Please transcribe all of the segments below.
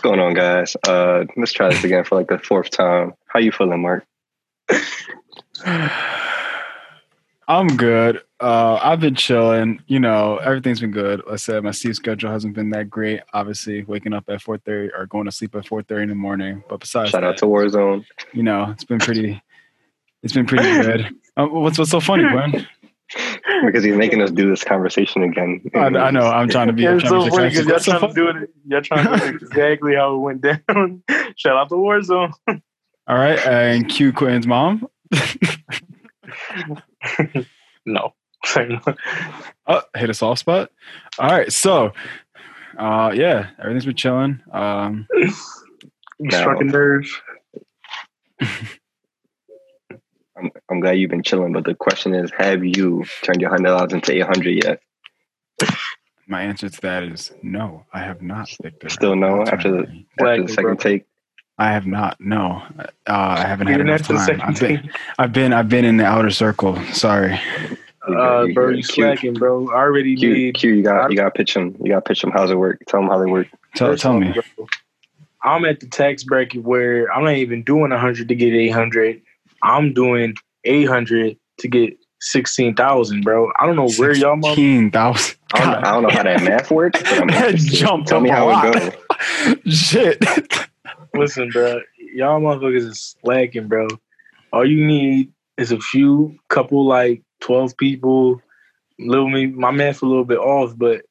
What's going on, guys? Uh, let's try this again for like the fourth time. How you feeling, Mark? I'm good. Uh, I've been chilling. You know, everything's been good. Like I said, my sleep schedule hasn't been that great. Obviously, waking up at 4:30 or going to sleep at 4:30 in the morning. But besides, Shout that, out to Warzone. you know, it's been pretty. It's been pretty good. Uh, what's what's so funny, Gwen? because he's making us do this conversation again. I, I know. I'm trying to be. Yeah, I'm it's so funny because y'all trying to do it. Y'all trying to do it exactly how it went down. Shout out to Warzone. All right, and Q Quinn's mom. No. Oh, hit a soft spot. All right, so, uh, yeah, everything's been chilling. Um, you struck a nerve. I'm, I'm glad you've been chilling, but the question is, have you turned your hundred dollars into eight hundred yet? my answer to that is no. I have not. Victor. Still no after the after the second bro. take. I have not. No, uh, I haven't had enough time. I've been, thing. I've been, I've been in the outer circle. Sorry. Uh, You bro, you slacking, bro. I already Q, did. Q, you got you got to pitch them. You got to pitch them. How's it work? Tell them how they work. Tell, tell me. bro, I'm at the tax bracket where I'm not even doing 100 to get 800. I'm doing 800 to get 16,000, bro. I don't know where y'all mother- Sixteen thousand. I don't, know, I don't know how that math works. But That jumped Tell up me a how lot. it goes. Shit. Listen, bro. Y'all motherfuckers is slacking, bro. All you need is a few couple like 12 people. Little me, my math a little bit off, but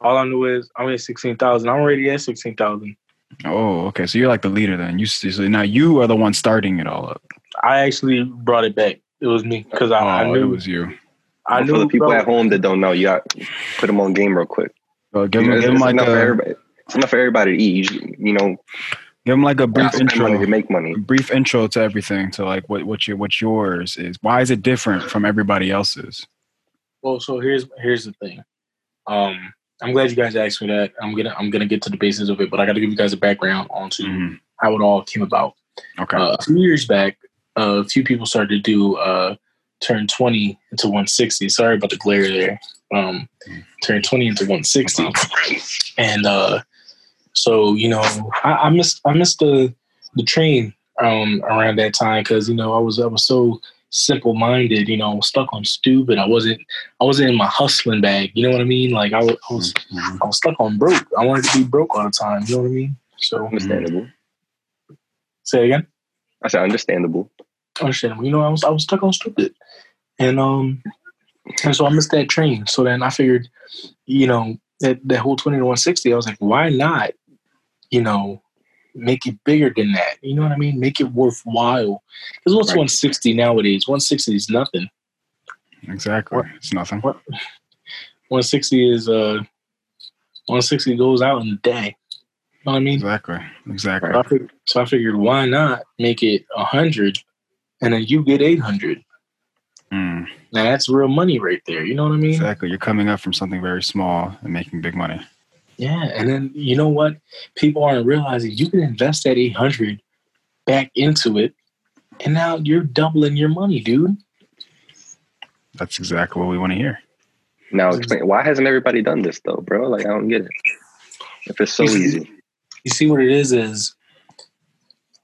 all I know is I'm at 16,000. I'm already at 16,000. Oh, okay. So you're like the leader then. You so now you are the one starting it all up. I actually brought it back. It was me because I, Oh, I it was you. I But knew for the people bro, at home that don't know, you got put them on game real quick. Bro, give You know, give it's, like enough for a everybody. It's enough for everybody to eat. You, you know, give them like a brief spend money to intro. make money. A brief intro to everything to like what what your what yours is. Why is it different from everybody else's? Well, so here's here's the thing. Um, I'm glad you guys asked me that. I'm gonna I'm gonna get to the basis of it, but I got to give you guys a background onto Mhm. how it all came about. Okay. Uh, a few years back, a few people started to do uh, turn 20 into 160. Sorry about the glare there. Um, turn 20 into 160, and uh, so you know, I, I missed I missed the the train um, around that time because you know I was I was so simple minded. You know, I was stuck on stupid. I wasn't I wasn't in my hustling bag. You know what I mean? Like I was I was, Mhm. I was stuck on broke. I wanted to be broke all the time. You know what I mean? So Understandable. say again. I said understandable. Understandable. You know, I was I was stuck on stupid, and um, and so I missed that train. So then I figured, you know, that that whole twenty to one sixty. I was like, why not? You know, make it bigger than that. You know what I mean? Make it worthwhile. Because what's Right. one sixty nowadays? One sixty is nothing. Exactly. It's nothing. What? One sixty is uh, one sixty goes out in a day. You know what I mean? Exactly. Exactly. So I, figured, so I figured, why not make it a hundred, and then you get eight hundred. Mm, Now that's real money right there. You know what I mean? exactly. You're coming up from something very small and making big money. Yeah. And then you know what? People aren't realizing you can invest that eight hundred back into it, and now you're doubling your money, dude. That's exactly what we want to hear. Now explain why hasn't everybody done this though, bro? Like I don't get it. If it's so You see- easy. You see what it is is,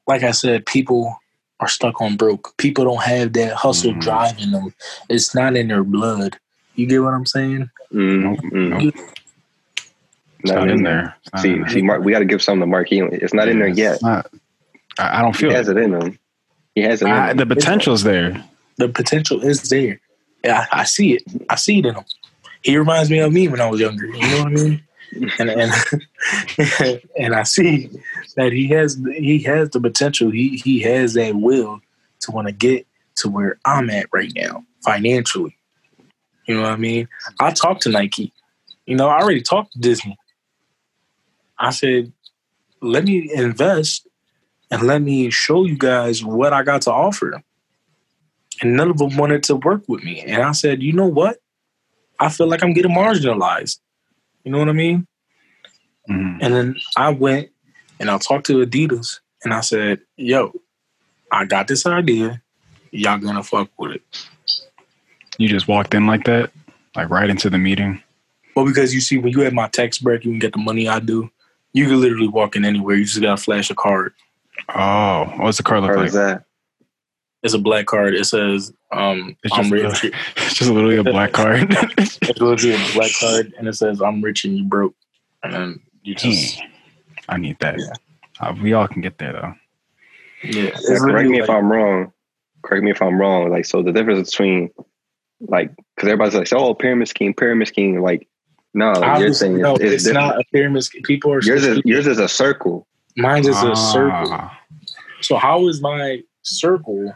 like I said, people are stuck on broke. People don't have that hustle Mhm. drive in them. It's not in their blood. You get what I'm saying? Mm, Nope. mm. It's not, in there. It's not See, in see, Mark, we got to give something to Mark. He, it's not in there yet. not- I, I don't feel He feel has it. it in him. He has it in I, him. the potential's there. The potential is there. Yeah, I, I see it. I see it in him. He reminds me of me when I was younger. You know what I mean? And and and I see that he has he has the potential. He he has that will to want to get to where I'm at right now financially. You know what I mean? I talked to Nike. You know, I already talked to Disney. I said, let me invest and let me show you guys what I got to offer. And none of them wanted to work with me. And I said, you know what? I feel like I'm getting marginalized. You know what I mean? Mhm. And then I went and I talked to Adidas and I said, yo, I got this idea. Y'all gonna fuck with it. You just walked in like that, like right into the meeting. Well, because you see, when you have my tax break, you can get the money I do. You can literally walk in anywhere. You just gotta flash a card. Oh, what's the card look Or like? is that? It's a black card. It says, um, It's "I'm just, rich." a, it's just literally a black card. It's literally a black card, and it says, "I'm rich and you broke," and then you just Dang. I need that. Yeah. Uh, we all can get there though. yeah. It's Yeah, correct literally me if I'm wrong. Correct me if I'm wrong. Like, so the difference between, like, because everybody's like, oh, pyramid scheme, pyramid scheme. Like, no, like, your Obviously, thing no, is, is it's not a pyramid. scheme. People are yours is stupid. yours is a circle. Mine is a circle. Ah, So how is my circle,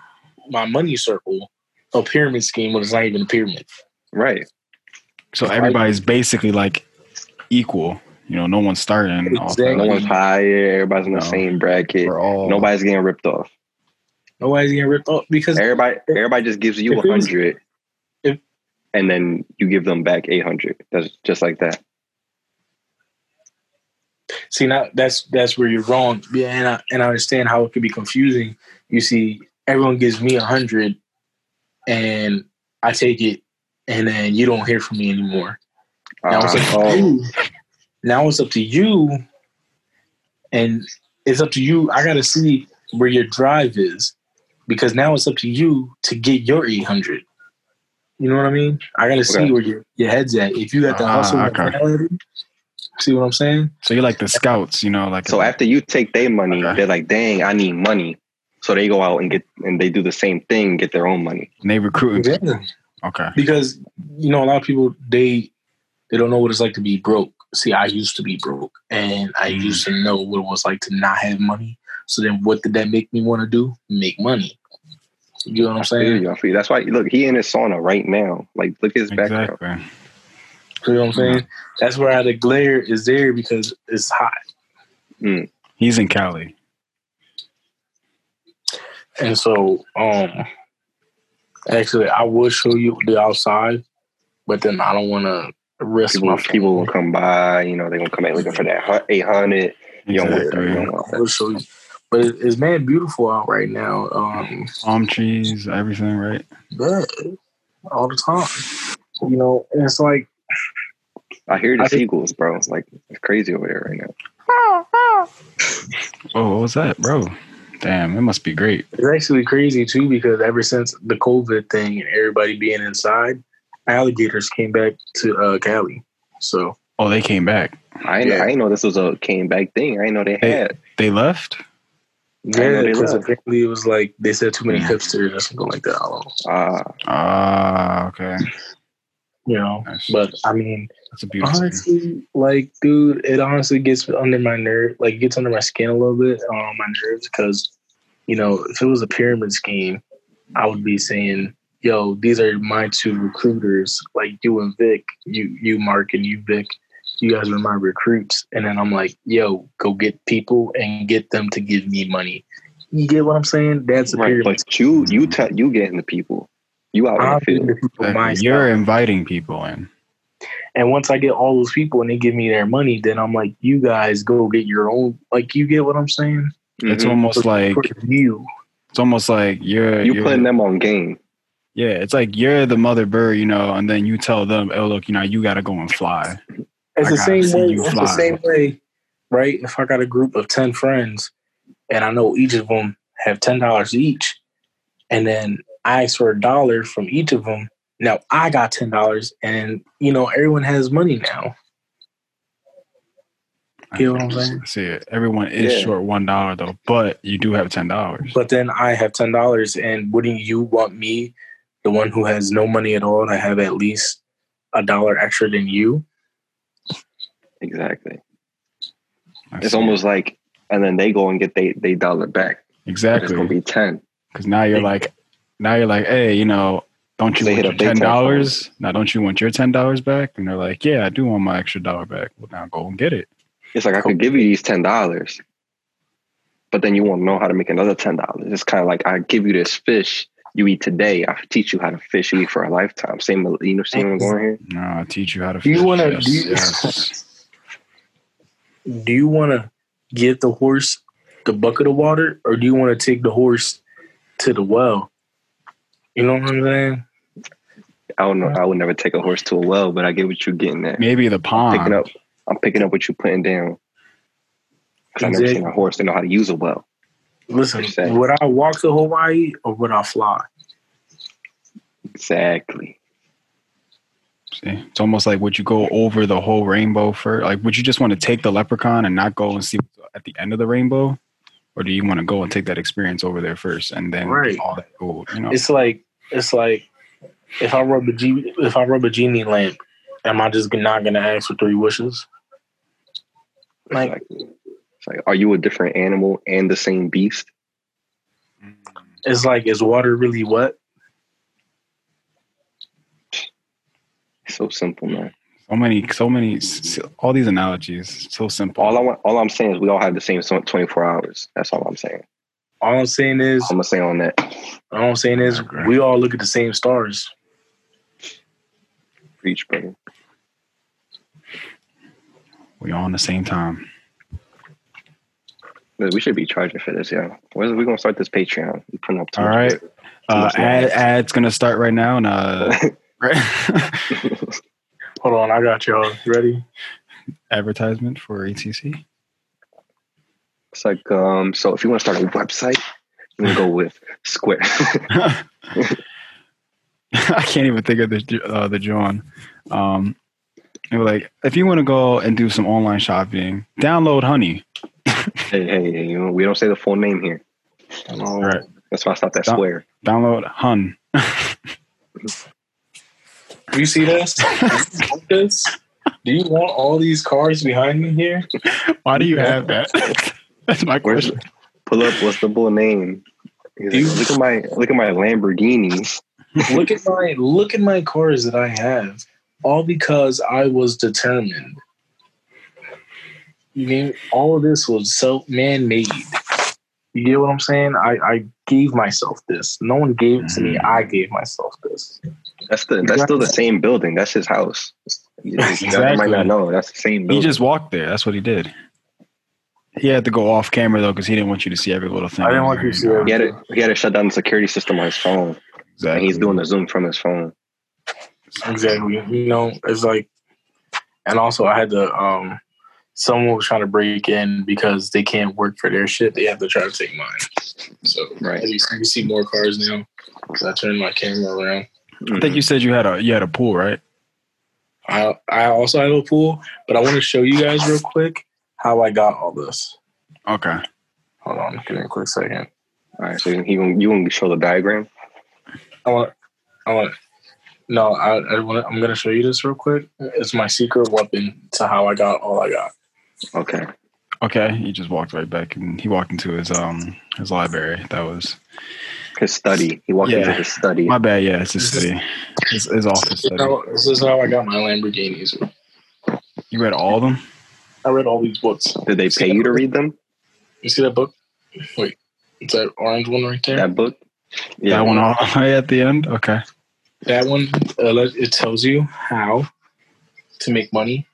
my money circle, a pyramid scheme when it's not even a pyramid? Right. So everybody's basically like equal. You know, no one's starting off. No one's higher. Everybody's in the No. same bracket. All Nobody's getting ripped off. Nobody's getting ripped off because Everybody, everybody just gives you a hundred, and then you give them back eight hundred. That's just like that. see now that's that's where you're wrong. Yeah, and I and I understand how it could be confusing. You see, everyone gives me a hundred, and I take it, and then you don't hear from me anymore. Now it's Uh, up to oh, you. Now it's up to you, and it's up to you. I gotta see where your drive is, because now it's up to you to get your eight hundred. You know what I mean? I gotta see Okay. where your, your head's at. If you got the Ah, hustle okay. mentality, see what I'm saying? So you're like the scouts, you know, like so after you take their money, Okay. they're like, "Dang, I need money." So they go out and get and they do the same thing, get their own money. and they recruit. Yeah. Okay. Because you know a lot of people they they don't know what it's like to be broke. See, I used to be broke, and I Mhm. used to know what it was like to not have money. So then, what did that make me want to do? Make money. You know what I'm I feel saying? you, I feel you. That's why look, he in his sauna right now. Like, look at his background. Exactly. You know what I'm saying? That's why the glare is there because it's hot. He's in Cali. And so, um, actually, I would show you the outside, but then I don't want to risk People, my people will come by. You know, they're gonna come back looking for that eight hundred. You don't want that. You Exactly. don't want I that. will show you. But it- it's man beautiful out right now. Um, Palm trees, everything, right? yeah, all the time. You know, and it's like I hear the I think- seagulls, bro. It's like it's crazy over there right now. Oh, what was that, bro? Damn, it must be great. it's actually crazy too because ever since the COVID thing and everybody being inside, alligators came back to uh, Cali. So Oh, they came back. I didn't, Yeah. I know this was a came back thing. I didn't know they Hey. had. They left. yeah, they because left. apparently it was like they said too many Yeah. hipsters or something like that. I don't. Ah, Ah, okay. You know, Nice. but I mean, That's a beautiful. thing. honestly, like, dude, it honestly gets under my nerve, like, gets under my skin a little bit on my nerves because, you know, if it was a pyramid scheme, I would be saying, "Yo, these are my two recruiters, like you and Vic, you, you Mark and you Vic, you guys are my recruits." And then I'm like, "Yo, go get people and get them to give me money." You get what I'm saying? That's a right. pyramid. But you, you, tell you getting the people. You out in I'm the field. giving the people Exactly. myself. You're inviting people in. And once I get all those people and they give me their money, then I'm like, you guys go get your own. Like, you get what I'm saying? It's Mhm. almost like For you. it's almost like you're you you're- putting them on game. Yeah, it's like you're the mother bird, you know, and then you tell them, "Oh, look, you know, you got to go and fly." It's I the same way. It's fly. the same way, right? If I got a group of ten friends, and I know each of them have ten dollars each, and then I asked for a dollar from each of them. Now I got ten dollars, and you know everyone has money now. You know what I'm saying? See it. Everyone is Yeah. short one dollar though, but you do have ten dollars. But then I have ten dollars, and wouldn't you want me, the one who has no money at all, to have at least a dollar extra than you? Exactly. It's almost like, and then they go and get they they dollar back. Exactly. It's gonna be ten. because now you're like, now you're like, hey, you know, don't you They want hit your ten dollars? Now, don't you want your ten dollars back? And they're like, yeah, I do want my extra dollar back. Well, now go and get it. It's like I could give you these ten dollars, but then you won't know how to make another ten dollars. It's kind of like I give you this fish you eat today. I teach you how to fish you eat for a lifetime. Same, you know, same I'm going here? No, I'll teach you how to. Do you wanna- Yes, do you- yes. Do you want to give the horse the bucket of water, or do you want to take the horse to the well? You know what I'm saying? I don't know. I would never take a horse to a well, but I get what you're getting at. Maybe the I'm picking pond. up. I'm picking up what you're putting down. Because I never seen a horse that know how to use a well. Listen, Per se. would I walk to Hawaii or would I fly? Exactly. See, it's almost like would you go over the whole rainbow for like would you just want to take the leprechaun and not go and see what's at the end of the rainbow, or do you want to go and take that experience over there first and then Right. all that gold? You know, It's like it's like if I rub a G, if I rub a genie lamp, am I just not gonna ask for three wishes? Like, Exactly. It's like, are you a different animal and the same beast? Mm. it's like is water really wet? So simple, man. so many, so many, s- s- all these analogies, so simple. All I want, all I'm saying is we all have the same 24 hours. That's all I'm saying. All I'm saying is, I'm gonna say on that. all I'm saying is, we all look at the same stars. Preach, brother. we all in the same time. Man, We should be charging for this, yeah. Where's we gonna start this Patreon? We putting up too All much Uh, ad, ad's gonna start right now, and uh. Hold on, I got y'all ready. advertisement for ATC. It's like um. So if you want to start a website, I'm gonna go with Square. I can't even think of the uh, the John. Um, like, if you want to go and do some online shopping, download Honey. hey, hey, hey, you know, we don't say the full name here. All Right. That's why I stopped at Don't- Square. Download Hun. You see this? Do you want this? Do you want all these cars behind me here? Why do you have that? That's my Where's question. pull up? What's the bull name? He's Do you- like, look at my look at my Lamborghinis. look at my look at my cars that I have, all because I was determined. You mean all of this was self man made. You get what I'm saying? I, I gave myself this. No one gave it to me. Mm-hmm. I gave myself this. That's the that's still the same building. That's his house. You you Exactly. might not know. That's the same building. He just walked there. That's what he did. He had to go off camera though because he didn't want you to see every little thing. I didn't want you to see he had to he had to shut down the security system on his phone, Exactly. and he's doing the Zoom from his phone. Exactly. You know, it's like, and also I had to. um Someone was trying to break in because they can't work for their shit. They have to try to take mine. So Right. you, see- you see more cars now. So I turned my camera around. I think you said you had a you had a pool, right? I I also have a pool, but I want to show you guys real quick how I got all this. Okay. Hold on, give me a quick second. All right, so you can you can show the diagram. I want, I want. No, I, I want. I'm gonna show you this real quick. It's my secret weapon to how I got all I got. Okay. Okay. He just walked right back and he walked into his um his library. That was His study. He walked Yeah. into his study. my bad. Yeah, it's his study. His, his office. This is, Study. how, this is how I got my Lamborghinis. You read all of them? I read all these books. Did they pay you to read them? You see that book? Wait, it's that orange one right there. That book? Yeah. That one all the way at the end. Okay. That one, uh, it tells you how to make money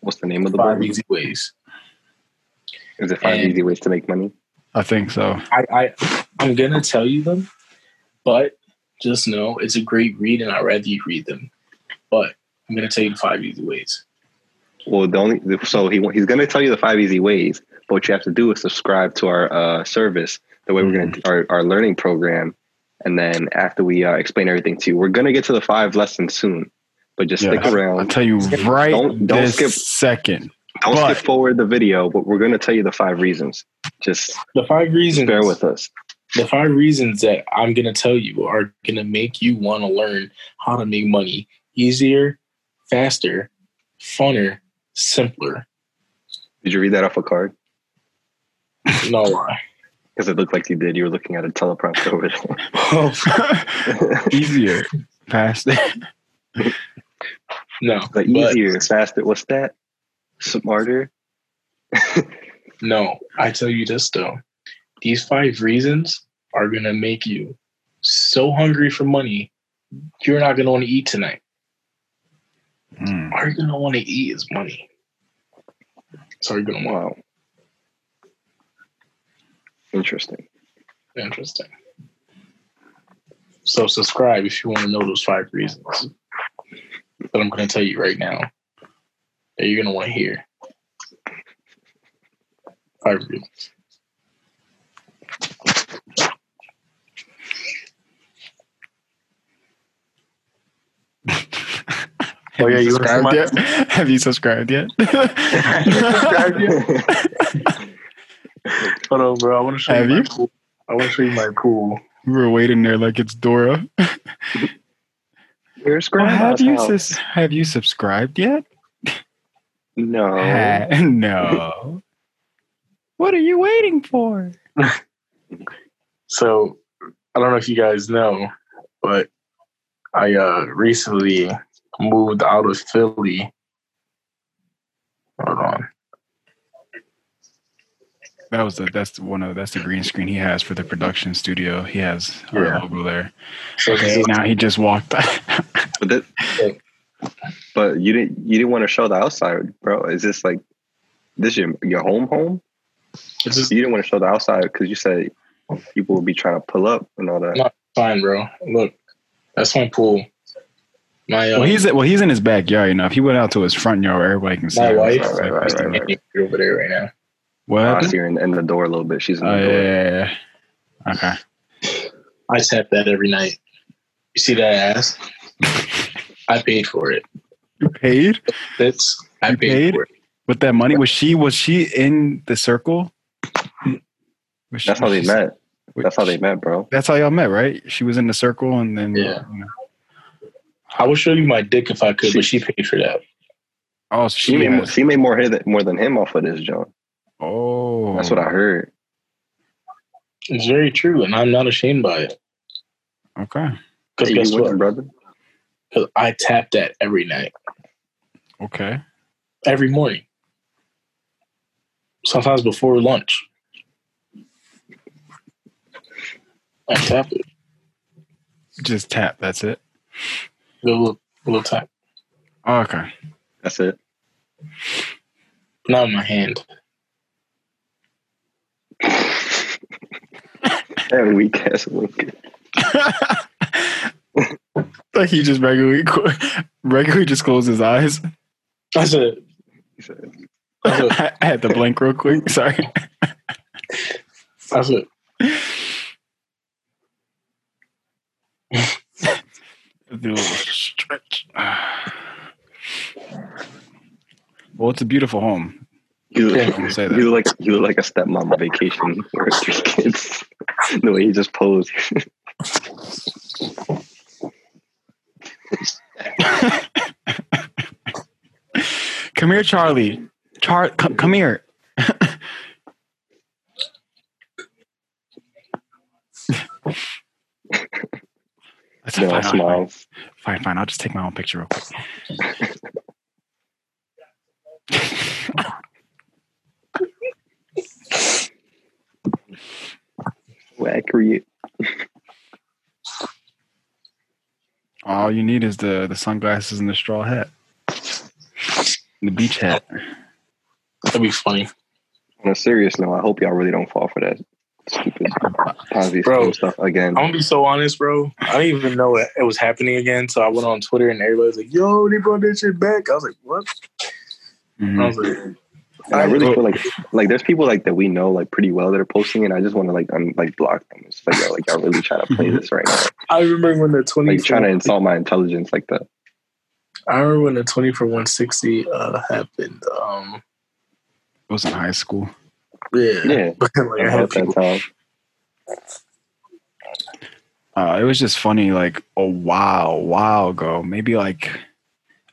What's the name of the five book? easy ways. Is it five and- easy ways to make money? I think so. I, I I'm gonna tell you them, but just know it's a great read, and I'd rather you read them. But I'm gonna tell you the five easy ways. Well, the only so he he's going to tell you the five easy ways, but what you have to do is subscribe to our uh, service. The way we're going to our our learning program, and then after we uh, explain everything to you, we're going to get to the five lessons soon. But just stick Yes. I'll around. tell you right Don't- don't this skip- second. Don't but- skip forward the video, but we're going to tell you the five reasons. Just The five reasons. bear with us. The five reasons that I'm gonna tell you are gonna make you want to learn how to make money easier, faster, funner, simpler. Did you read that off a card? No lie. Because it looked like you did. You were looking at a teleprompter over there. Oh, easier, faster. no, the but easier, faster. What's that? Smarter. no. I tell you this though. These five reasons are gonna make you so hungry for money, you're not gonna want to eat tonight. Mm. All you're gonna want to eat is money. So you're gonna want. Wow. Interesting. Interesting. So subscribe if you want to know those five reasons. But I'm going to tell you right now that you're going to want to hear. Harvard. Have Oh, yeah, you you subscribed yet? Have you subscribed yet? Hold on, bro. I want to show Have you. you? My pool. I want to show you my pool. we were waiting there like it's Dora. Where's Well, have you sus- have you subscribed yet? no. No. What are you waiting for? So I don't know if you guys know, but I uh recently moved out of Philly. Hold on. That was the that's one of that's the green screen he has for the production studio. He has our Yeah. logo there. So Okay, now he just walked. But that, but you didn't you didn't want to show the outside, bro. Is this like this your your home home? this You didn't want to show the outside because you said people would be trying to pull up and all that. No. fine, bro. Look, that's my pool. My uh, well, he's well, he's in his backyard. You know, if he went out to his front yard, everybody can see. my him, wife it's Right, right, right, right. over there right now. What? I happened? see her in, in the door a little bit. She's in the Oh door. yeah, yeah. Okay. I tap that every night. You see that ass? I paid for it. You paid That's I You paid, paid? for it. with that money. Was she was she in the circle? Was she- That's how they met. That's how they met, bro. That's how y'all met, right? She was in the circle, and then Yeah. you know. I would show you my dick if I could, but she paid for that. Oh, She she made more, she made more hit than, more than him off of this, John. Oh, That's what I heard. It's very true, and I'm not ashamed by it. Okay, Because Hey, guess you winning, what? brother? Because I tap that every night, okay. every morning. Sometimes before lunch. I tap it. Just tap. That's it. A little, a little tap. Oh, okay. That's it. Not in my hand. that weak ass wink. like he just regularly regularly just closed his eyes. That's it. Said, That's it. I had to blink real quick. Sorry. That's it. Do a little stretch. Well, it's a beautiful home. You look, say you look like you look like a stepmom on vacation with three kids. the way you just posed. Come here, Charlie. Char, come, come here. That's No smiles. Fine, fine. I'll just take my own picture real quick. So accurate. All you need is the the sunglasses and the straw hat, the beach hat. That'd be funny. On a serious note, I hope y'all really don't fall for that stupid Ponzi Bro, stuff again. I'm gonna be so honest, bro. I didn't even know it, it was happening again. So I went on Twitter and everybody was like, "Yo, they brought that shit back." I was like, "What?" Mhm. I was like, And I really feel like like there's people like that we know like pretty well that are posting it. I just want to like un- like block them. It's like yo, like y'all really trying to play this right now. I remember when the twenty Like trying to insult my intelligence like that. I remember when the twenty for one sixty uh happened. Um, It was in high school. Yeah, Yeah. like I At had people. time. Uh, it was just funny, like a while, while ago. Maybe like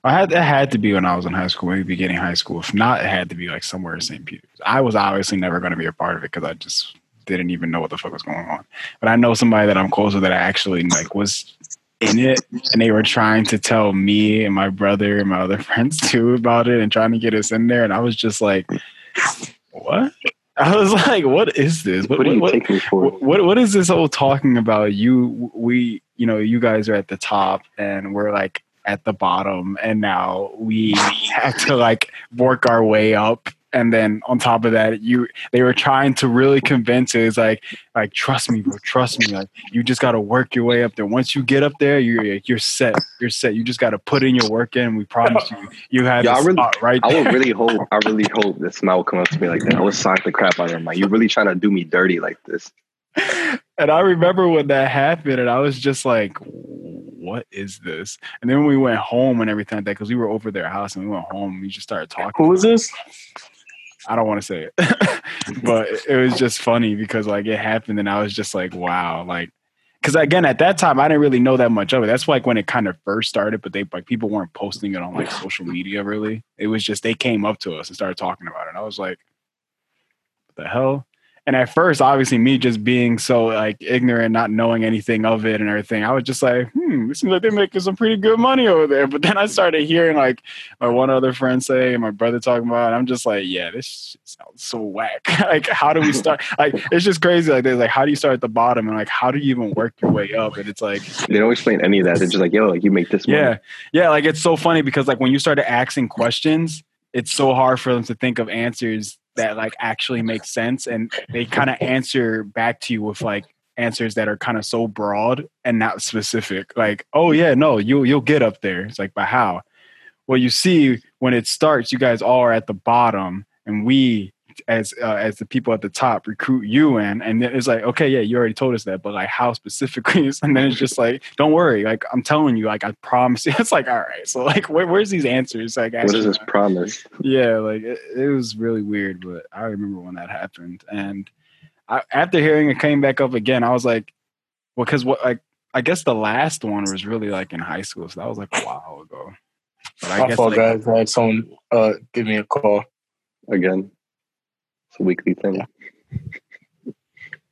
I had it had to be when I was in high school, maybe beginning high school. If not, it had to be like somewhere in St. Peter's. I was obviously never going to be a part of it because I just didn't even know what the fuck was going on. But I know somebody that I'm close with that actually like was in it, and they were trying to tell me and my brother and my other friends too about it, and trying to get us in there. And I was just like, "What?" I was like, "What is this? What, what, for? what, what what is this whole talking about you we you know you guys are at the top and we're like at the bottom and now we have to like work our way up and then on top of that, you they were trying to really convince it. It's like like trust me, bro, trust me. Like you just got to work your way up there. Once you get up there, you're you're set. You're set. You just got to put in your work in. We promise you, you have Yeah, I a really- spot right I there. would really hope. I really hope that Smile would come up to me like that. I would sock the crap out of him. Like you really trying to do me dirty like this? And I remember when that happened, and I was just like, "What is this?" And then we went home and everything like that because we were over their house, and we went home. and We just started talking. Who was this? I don't want to say it, but it was just funny because like it happened, and I was just like, "Wow!" Like, because again, at that time, I didn't really know that much of it. That's like when it kind of first started, but they like people weren't posting it on like social media. Really, it was just they came up to us and started talking about it. And I was like, "What the hell?" And at first, obviously, me just being so like ignorant, not knowing anything of it and everything, I was just like, "Hmm, it seems like they're making some pretty good money over there." But then I started hearing like my one other friend say and my brother talking about it. I'm just like, yeah, this shit sounds so whack. like, how do we start? like, it's just crazy. Like, they're like, how do you start at the bottom? And like, how do you even work your way up? And it's like, They don't explain any of that. They're just like, yo, like you make this. money. yeah, yeah. Like, it's so funny because like when you started asking questions, it's so hard for them to think of answers that like actually make sense, and they kind of answer back to you with like answers that are kind of so broad and not specific. Like, oh yeah, no, you'll you'll get up there. It's like, but how? Well, you see, when it starts, you guys all are at the bottom, and we, as uh, as the people at the top, recruit you in, and then it's like, okay, yeah, you already told us that, but like, how specifically? And then it's just like, don't worry, like I'm telling you, like I promise you. It's like, all right, so like, where, where's these answers? Like, What is actually- this promise? yeah, like it, it was really weird, but I remember when that happened, and I, after hearing it came back up again, I was like, well, because what like I guess the last one was really like in high school, so that was like a while ago. But I My guess fault, like, guys. I had someone uh, give me a call. Again, it's a weekly thing.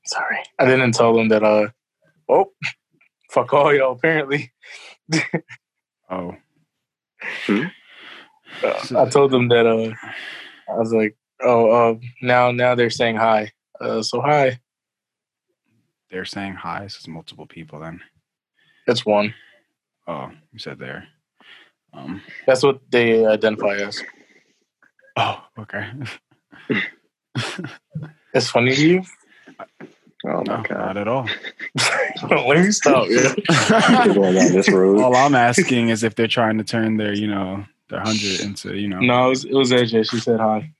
Sorry, I didn't tell them that. Uh, oh, fuck all y'all. Apparently, oh, uh, I told them that. Uh, I was like, oh, uh, now now they're saying hi. Uh, so hi. they're saying hi, so it's multiple people. Then, That's one. oh, you said there. Um, That's what they identify as. oh, okay. It's funny to you. Oh no, my god, not at all. Let me stop. Yeah. Going down this road. all I'm asking is if they're trying to turn their, you know, their hundred into, you know. No, it was, it was AJ. She said hi.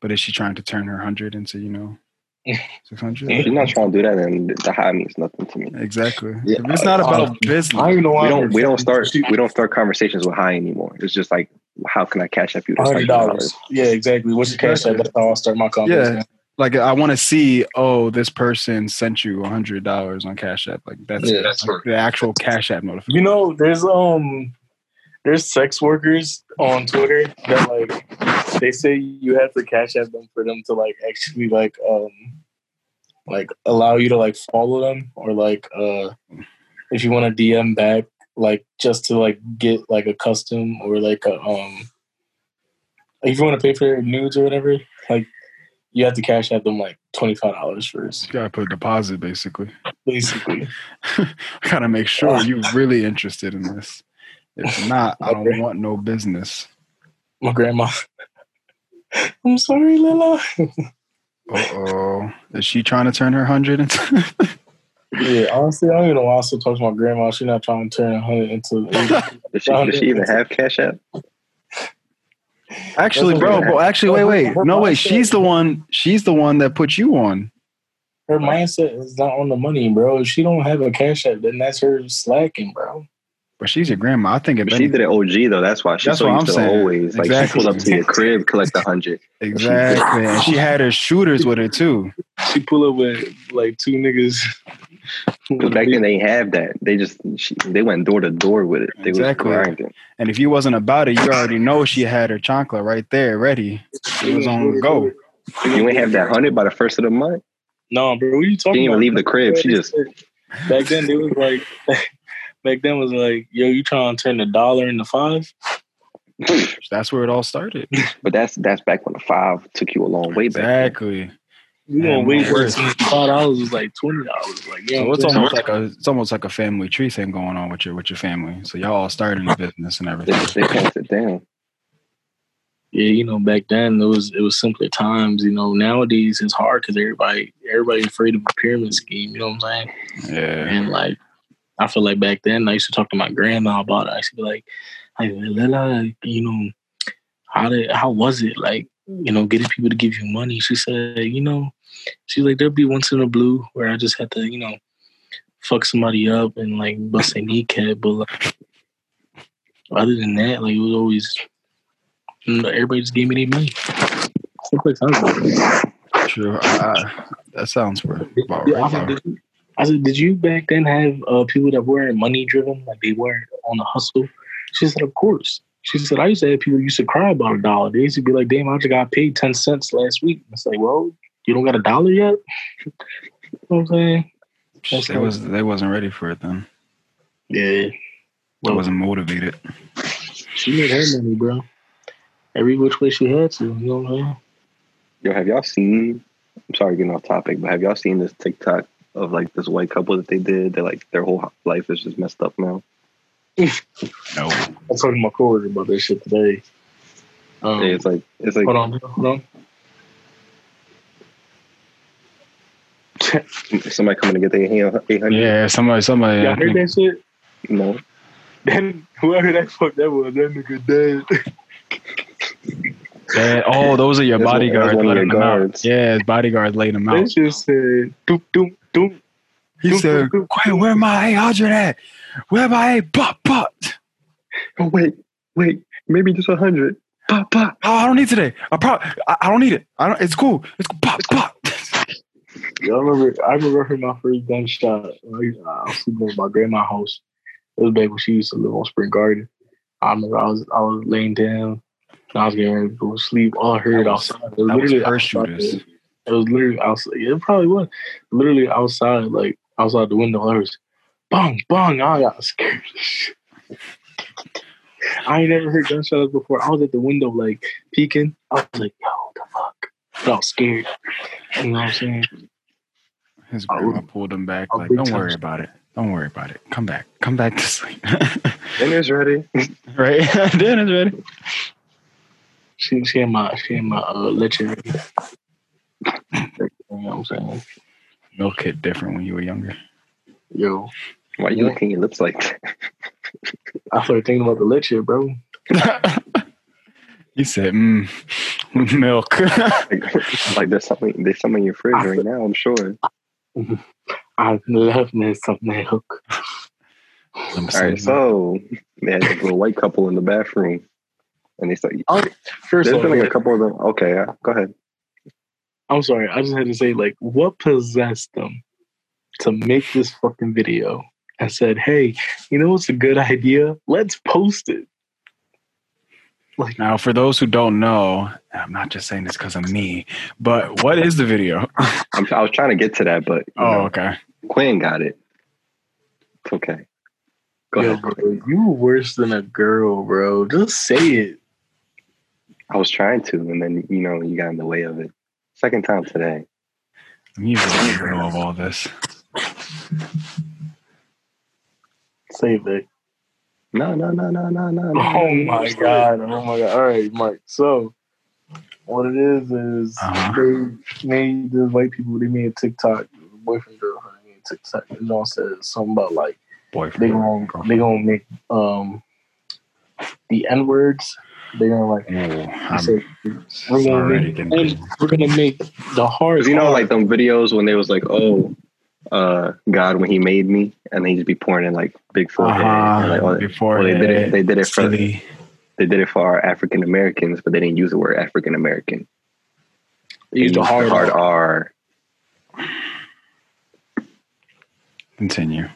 But is she trying to turn her hundred into, you know, six If hundred? you're not trying to do that, and the high means nothing to me. Exactly. Yeah, it's not uh, about I business. don't know why We don't. We don't start. We don't start conversations with high anymore. It's just like, how can I cash up you? Hundred dollars. Yeah, exactly. What's your cash app? That's how I'll start my conversation. Yeah. Like I want to see, oh, this person sent you a hundred dollars on Cash App. Like that's, Yeah, that's Like, the actual Cash App notification. You know, there's um, there's sex workers on Twitter that like they say you have to cash app them for them to like actually like um, like allow you to like follow them or like uh, if you want to DM back like just to like get like a custom or like a um, if you want to pay for nudes or whatever, like you have to cash app them like twenty five dollars first, You gotta put a deposit, basically. basically. gotta make sure you're really interested in this. If not, I don't want no business. My grandma. I'm sorry, Lila. Uh oh. Is she trying to turn her hundred into? Yeah, honestly, I don't even know why I still talk to my grandma. She's not trying to turn a hundred into. Does she, does she even have cash app? actually, bro. But actually, wait, wait. No, wait. She's the one. She's the one that put you on. her mindset is not on the money, bro. If she don't have a cash app, then that's her slacking, bro. But she's your grandma. I think it. But she did it OG though. That's why she's That's so what used I'm to saying. always like Exactly. she pulled up to your crib, collect a hundred. Exactly. And she had her shooters with her too. She pull up with like two niggas. Because back then they have that. They just she, they went door to door with it. They Exactly. was. And if you wasn't about it, you already know she had her chancla right there, ready. She was on go. You ain't have that hundred by the first of the month. No, bro. What are you talking? She didn't even about? leave the crib. She just back then it was like back then was like, yo, you trying to turn the dollar into five? That's where it all started. but that's that's back when the five took you a long way back. then. Exactly. You gonna wait worse. for five dollars was like twenty dollars. Like, you know So it's almost like a it's almost like a family tree thing going on with your with your family. So y'all all started in the business and They, everything. they passed it down. yeah, you know, back then it was it was simpler times. You know, nowadays it's hard because everybody everybody's afraid of a pyramid scheme. You know what I'm saying? Yeah. And like, I feel like back then I used to talk to my grandma about it. I used to be like, like Lela, you know, how did how was it like? You know, getting people to give you money. She said, you know, she's like, there'll be once in a blue where I just had to, you know, fuck somebody up and like bust a kneecap, but like, other than that, like it was always everybody just gave me their money. True. I, that sounds about right. I did, I said, did you back then have uh, people that were money driven, like they weren't on the hustle? She said, of course. She said, I used to have people used to cry about a dollar. They used to be like, damn, I just got paid 10 cents last week. It's like, well, you don't got a dollar yet? you know what I'm saying? That's they, was, they wasn't ready for it then. Yeah. Well, I wasn't motivated. She made her money, bro. Every which way she had to, you know what I mean? Yo, have y'all seen? I'm sorry, getting off topic, but have y'all seen this TikTok of like this white couple that they did? That like their whole life is just messed up now. no, I was talking to my coworker about this shit today. Um, yeah, it's like it's like. Hold on, hold on. somebody coming to get their eight hundred. Yeah, somebody, somebody. Y'all heard that shit? No. Then whoever that fuck that was, that nigga dead. Yeah. Oh, those are your that's bodyguards. One, one your guards. Yeah, his bodyguards laid him out. They just said, doom, doom, doom. He doom, said, doom, doom. where my 800 at? Where my 8 pop, pop? Oh, wait, wait, maybe just a 100. Pop, pop. Oh, I don't need today. I, pro- I, I don't need it. I don't, it's cool. It's cool. Pop, pop. Yeah, I remember, I remember hearing my first gunshot. I was sleeping at my grandma's house. It was back when she used to live on Spring Garden. I remember I was I was laying down I was getting ready to go to sleep. All I heard was, outside. It was literally was shooters. It was literally outside. It probably was. Literally outside, like outside the window. I was bang, bang. I got scared. I ain't never heard gunshots before. I was at the window, like peeking. I was like, yo, what the fuck? But I was scared. You know what I'm saying? His grandma pulled him back. Like, don't worry about it. Don't worry about it. Come back. Come back to sleep. Dinner's ready. right? Dinner's ready. She she had my she had my uh, leche. You know what I'm saying? Milk hit different when you were younger. Yo, why are you licking your lips like that? I started thinking about the leche, bro. you said mm, milk. like, like there's something there's something in your fridge I right now. I'm sure. I love me some milk. All right, so they had this little white couple in the bathroom and they said, oh, first there's been like a couple of them. Okay, yeah, go ahead. I'm sorry. I just had to say, like, what possessed them to make this fucking video I said, hey, you know what's a good idea? Let's post it. Like, now, for those who don't know, I'm not just saying this because of me, but what is the video? I'm, i was trying to get to that, but oh, know, okay. Quinn got it. It's okay. Go Yo, ahead. Bro, you worse than a girl, bro. Just say it. I was trying to, and then you know you got in the way of it. Second time today. I'm usually in the middle of all this. Save it. No, no, no, no, no, no. Oh my god! Oh my god! All right, Mike. So, what it is is uh-huh. they made the white people. They made a TikTok. Boyfriend girlfriend made a TikTok. It all says something about like boyfriend. They gonna they gonna make um the n words they're gonna like, oh, say, we're gonna make, we're gonna make the hard. You know, like them videos when they was like, oh, uh, God, when He made me, and they just be pouring in like big forehead. Uh-huh. Like, oh, before they did it, they did it for silly. they did it for our African Americans, but they didn't use the word African American. They used the hard, hard R. Continue.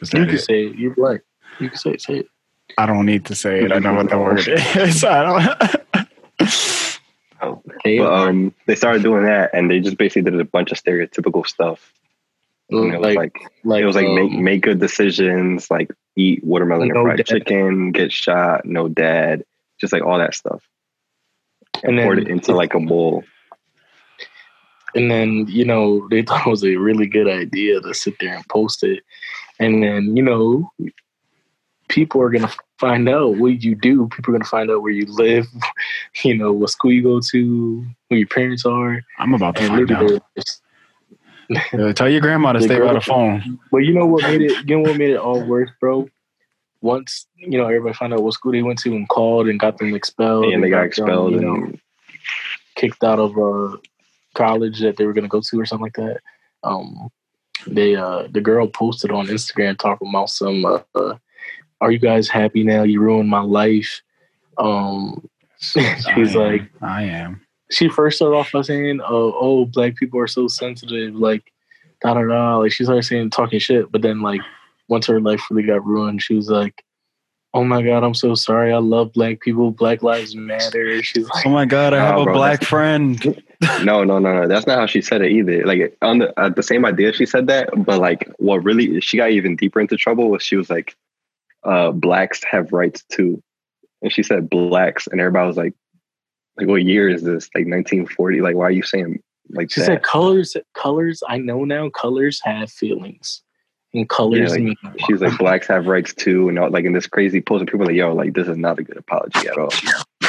You can it? say it. You're black. You can say it. Say it. I don't need to say it. I know what the word is. I don't. oh, but, um, they started doing that, and they just basically did a bunch of stereotypical stuff. And it was like, like, like it was like um, make make good decisions, like eat watermelon no and fried dad. chicken, get shot, no dad, just like all that stuff, and, and poured it into like a bowl. And then you know they thought it was a really good idea to sit there and post it, and then you know people are gonna find out what you do. People are gonna find out where you live, you know, what school you go to, who your parents are. I'm about to And find out. just- Yeah, tell your grandma to The stay by girl- the phone. But you know what made it? You know what made it all worse, bro? Once you know everybody found out what school they went to and called and got them expelled, and they got them, expelled you know, and kicked out of uh, college that they were gonna go to or something like that. Um, they uh, the girl posted on Instagram talking about some. Uh, uh, Are you guys happy now? You ruined my life. Um, she's I like, I am. she first started off by saying, "Oh, oh, black people are so sensitive," like da da da. Like she started saying talking shit, but then like once her life really got ruined, she was like, "Oh my god, I'm so sorry. I love black people. Black lives matter." She's like, Oh my god, I Nah, have a bro, black friend. no, no, no, no. That's not how she said it either. Like on the uh, the same idea, she said that, but like what really she got even deeper into trouble was she was like, uh, "Blacks have rights too," and she said blacks, and everybody was like, "Like what year is this? Like 1940? Like why are you saying like she that?" said, "Colors, colors. I know now. Colors have feelings, and colors like, mean." she was like, "Blacks have rights too," and all, like in this crazy post, and people like, "Yo, like this is not a good apology at all."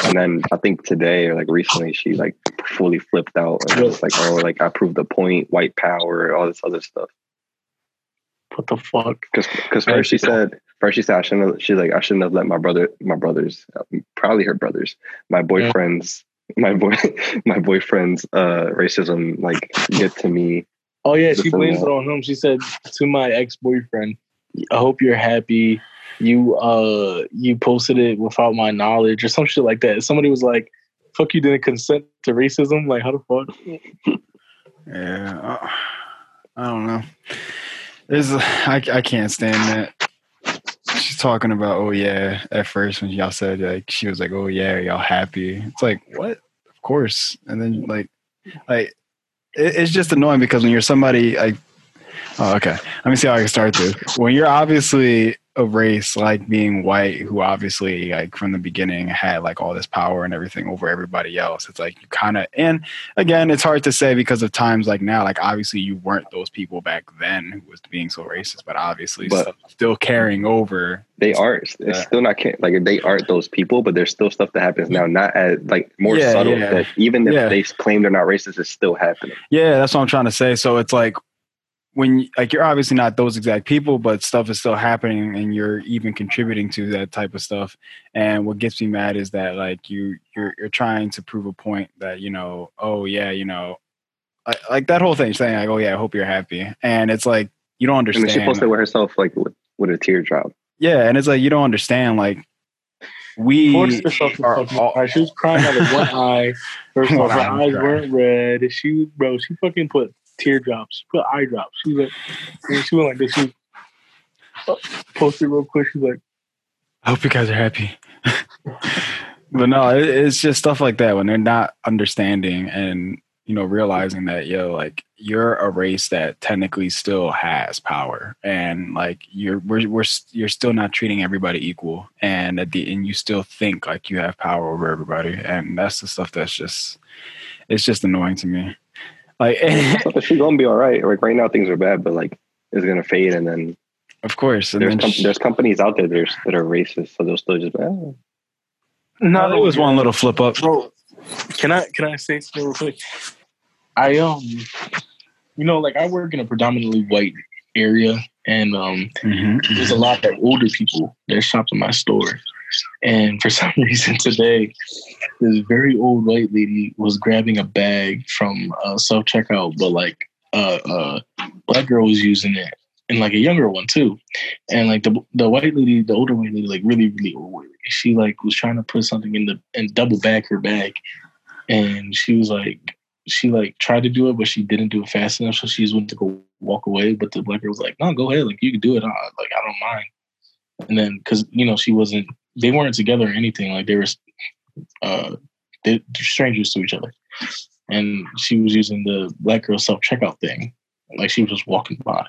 And then I think today or like recently, she like fully flipped out and was like, "Oh, like I proved the point, white power, all this other stuff." What the fuck? Because because first she said first she said I shouldn't have, she's like I shouldn't have let my brother my brothers probably her brothers my boyfriends my boy my boyfriend's uh racism like get to me Oh yeah, she blames it on him. She said to my ex boyfriend, "I hope you're happy. You uh you posted it without my knowledge or some shit like that." Somebody was like, "Fuck, you didn't consent to racism." Like, how the fuck? Yeah, uh, I don't know. There's, I, I can't stand that. She's talking about, oh yeah, at first when y'all said like she was like, oh yeah, y'all happy. It's like what? Of course. And then like, like it, it's just annoying because when you're somebody like, oh okay, let me see how I can start this. When you're obviously a race like being white, who obviously like from the beginning had like all this power and everything over everybody else. It's like you kind of and again, it's hard to say because of times like now. Like obviously, you weren't those people back then who was being so racist, but obviously, But- still, still carrying over. they are it's Yeah. still not like they aren't those people but there's still stuff that happens now not as like more Yeah, subtle yeah. that even if they claim they're not racist it's still happening Yeah, that's what I'm trying to say. So it's like when like you're obviously not those exact people, but stuff is still happening, and you're even contributing to that type of stuff. And what gets me mad is that like you you're you're trying to prove a point that you know, oh yeah, you know, like, like that whole thing saying like, oh yeah, I hope you're happy, and it's like you don't I understand. mean she posted with herself like with, with a teardrop Yeah, and it's like you don't understand. Like we Forced herself to are fucking all- cry. She was crying out of one eye. First of all, her eyes weren't red. She was bro. She fucking put teardrops. Put eye drops. She was like, she went like this. She posted real quick. She's like, I hope you guys are happy. but no, it, it's just stuff like that when they're not understanding and you know realizing that yo like you're a race that technically still has power and like you're we're, we're you're still not treating everybody equal and at the end you still think like you have power over everybody and that's the stuff that's just it's just annoying to me like she's gonna be all right like right now things are bad but like it's gonna fade and then of course and there's com- sh- there's companies out there that are, that are racist so they'll still just oh. no, it was one little flip up bro. Can I can I say something real quick? I um, you know, like I work in a predominantly white area, and um, Mhm, there's a lot of older people that shop in my store. And for some reason today, this very old white lady was grabbing a bag from uh, self checkout, but like uh, black girl was using it, and like a younger one too. And like the the white lady, the older white lady, like really really old she like was trying to put something in the and double back her bag, and she was like. She like tried to do it, but she didn't do it fast enough. So she just went to go walk away. But the black girl was like, "No, go ahead. Like you can do it. I, like I don't mind." and then because you know she wasn't they weren't together or anything like they were uh they, they're strangers to each other and she was using the black girl self checkout thing like she was just walking by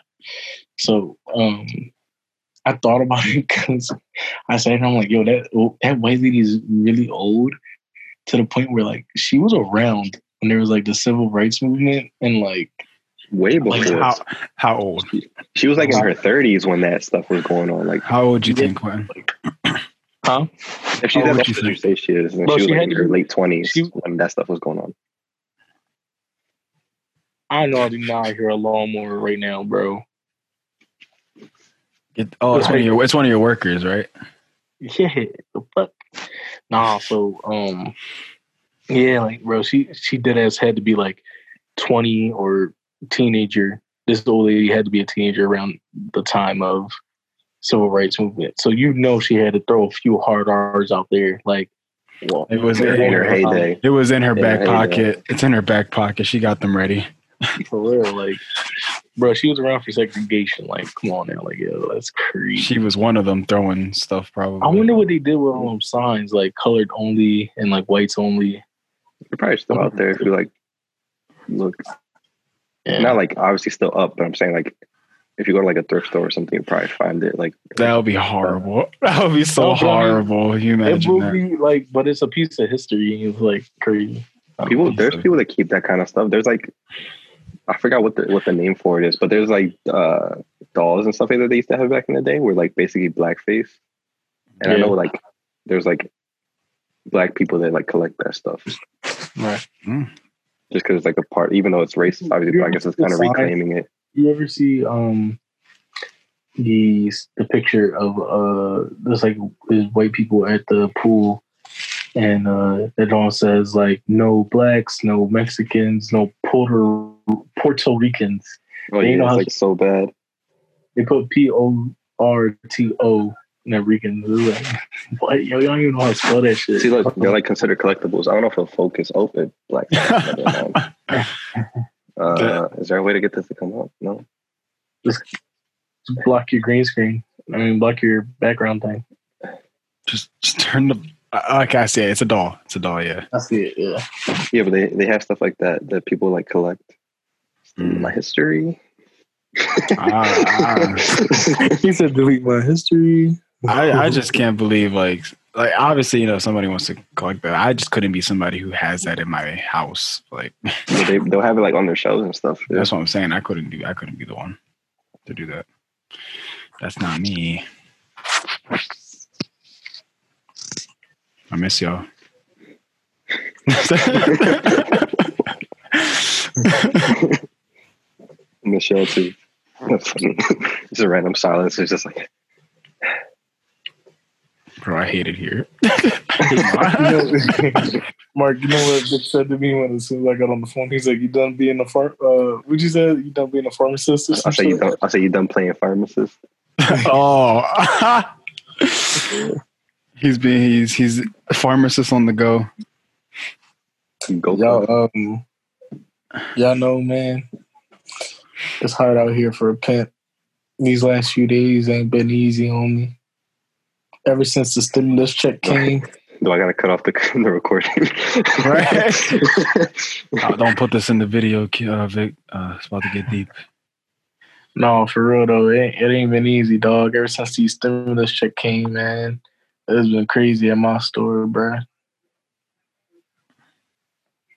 so um i thought about it because i said i'm like yo that that white lady is really old to the point where like she was around when there was like the civil rights movement and like way before. Like how how old? She was like in her thirties when that stuff was going on. Like How old do you think, Quentin? Huh? if she's How as old old you as say she is, then Bro, she was she like in her late twenties she- when that stuff was going on. I know I do not hear a lawnmower right now, bro. It, oh, it's one of your it's one of your workers, right? Yeah, the fuck. Nah, so um, yeah, like bro, she she did as had to be like twenty or teenager. This old lady had to be a teenager around the time of civil rights movement. So you know she had to throw a few hard R's out there, like Well, It was in her heyday. Um, it was in her Yeah, back there you go. pocket. It's in her back pocket. She got them ready. for real, like bro, she was around for segregation. Like, come on now, like yo, that's crazy. She was one of them throwing stuff. Probably. I wonder what they did with all them signs, like colored only and like whites only. They're probably still out there if you like look. Yeah. Not like obviously still up, but I'm saying like if you go to like a thrift store or something, you probably find it like That would be horrible. That would be so No, bro, I mean, horrible. You It imagine will that? be like, but it's a piece of history. It's like crazy. people. There's people that keep that kind of stuff. There's like I forgot what the what the name for it is, but there's like uh dolls and stuff like that they used to have back in the day, were like basically blackface. And I Yeah. know like there's like black people that like collect that stuff Right. just because it's like a part, even though it's racist. Obviously, I guess it's kind of reclaiming it. You ever see um the the picture of uh there's like white people at the pool and uh it all says like no blacks, no Mexicans, no Puerto Puerto Ricans. Oh You yeah, know it's how- like so bad. They put P O R T O and then Ricans. Like, what? Yo, you don't even know how to spell that shit. See, look, they're like considered collectibles. I don't know if they'll focus open black. uh, is there a way to get this to come up? No. Just block your green screen. I mean, block your background thing. Just, just turn the. Uh, like I said, it's a doll. It's a doll. Yeah. I see it. Yeah. Yeah, but they, they have stuff like that that people like collect. Mm. My history. Ah, he said delete my history. I, I just can't believe like like obviously you know somebody wants to collect that. I just couldn't be somebody who has that in my house. Like they they'll have it like on their shelves and stuff. Yeah. that's what I'm saying. I couldn't do. I couldn't be the one to do that. That's not me. I miss y'all. Michelle too. It's a random silence. It's just like Bro, I hate it here. You know- Mark, you know what Dick said to me when as soon as I got on the phone? He's like, "You done being a far? Uh, what you said? You done being a pharmacist?" Or I some say you done I say you done playing pharmacist. oh, he's being he's he's a pharmacist on the go. Go Y'all, um, y'all know, man, it's hard out here for a pimp. These last few days ain't been easy on me. Ever since the stimulus check came, Do I gotta cut off the the recording? Right. Uh, don't put this in the video, Ki- uh, Vic. Uh, it's about to get deep. no, for real though, it ain't, it ain't been easy, dog. Ever since the stimulus check came, man, it's been crazy at my store, bro.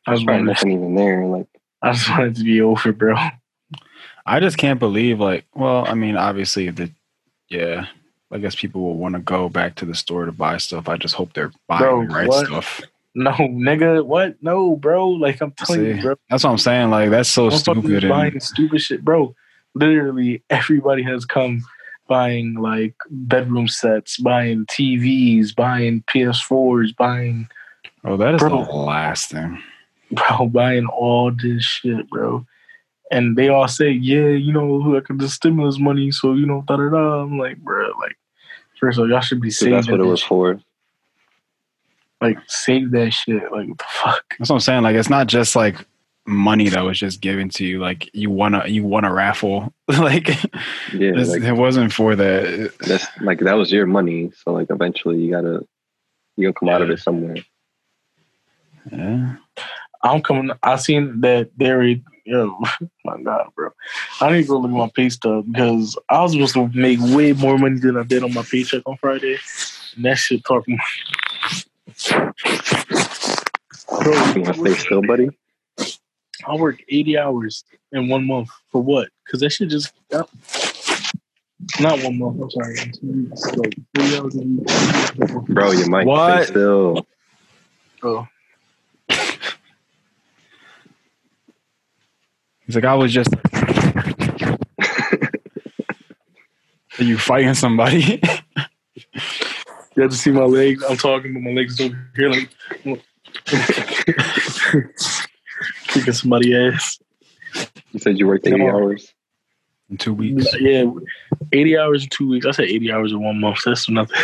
I was probably wanted, nothing even there. Like I just wanted to be over, bro. I just can't believe, like, well, I mean, obviously, the yeah, I guess people will want to go back to the store to buy stuff. I just hope they're buying Bro, the right what? stuff. No, nigga, what? No, bro. Like I'm telling See, you, bro. that's what I'm saying. Like, that's so Motherfuckers stupid. buying And, stupid shit, bro. Literally, everybody has come buying like bedroom sets, buying TVs, buying PS4s, buying oh, that is Bro. the last thing. bro, buying all this shit, bro. And they all say, yeah, you know, look at the stimulus money, so you know, da da da. I'm like, bro, like, first of all, y'all should be so saving. that's what it was shit. for. Like, save that shit. Like, what the fuck? That's what I'm saying. Like, it's not just like money that was just given to you. Like, you wanna you want a raffle. like, Yeah, it's- like it wasn't for that. that's like that was your money. So like eventually you gotta you gonna come out of it somewhere. Yeah. I'm coming. I seen that there. Yo, my God, bro. I need to go look at my pay stub because I was supposed to make way more money than I did on my paycheck on Friday. And that shit talking. You wanna stay still, buddy? I work eighty hours in one month for what? Because that shit just uh, not one month. I'm sorry, in two weeks. Like three hours a week. Bro, your mic What? stay still. Oh, He's like, I was just. Are you fighting somebody? you have to see my legs. I'm talking, but my legs is over here like kicking somebody ass. You said you worked 80 Come hours. In two weeks. Yeah, eighty hours in two weeks. I said eighty hours in one month. That's nothing.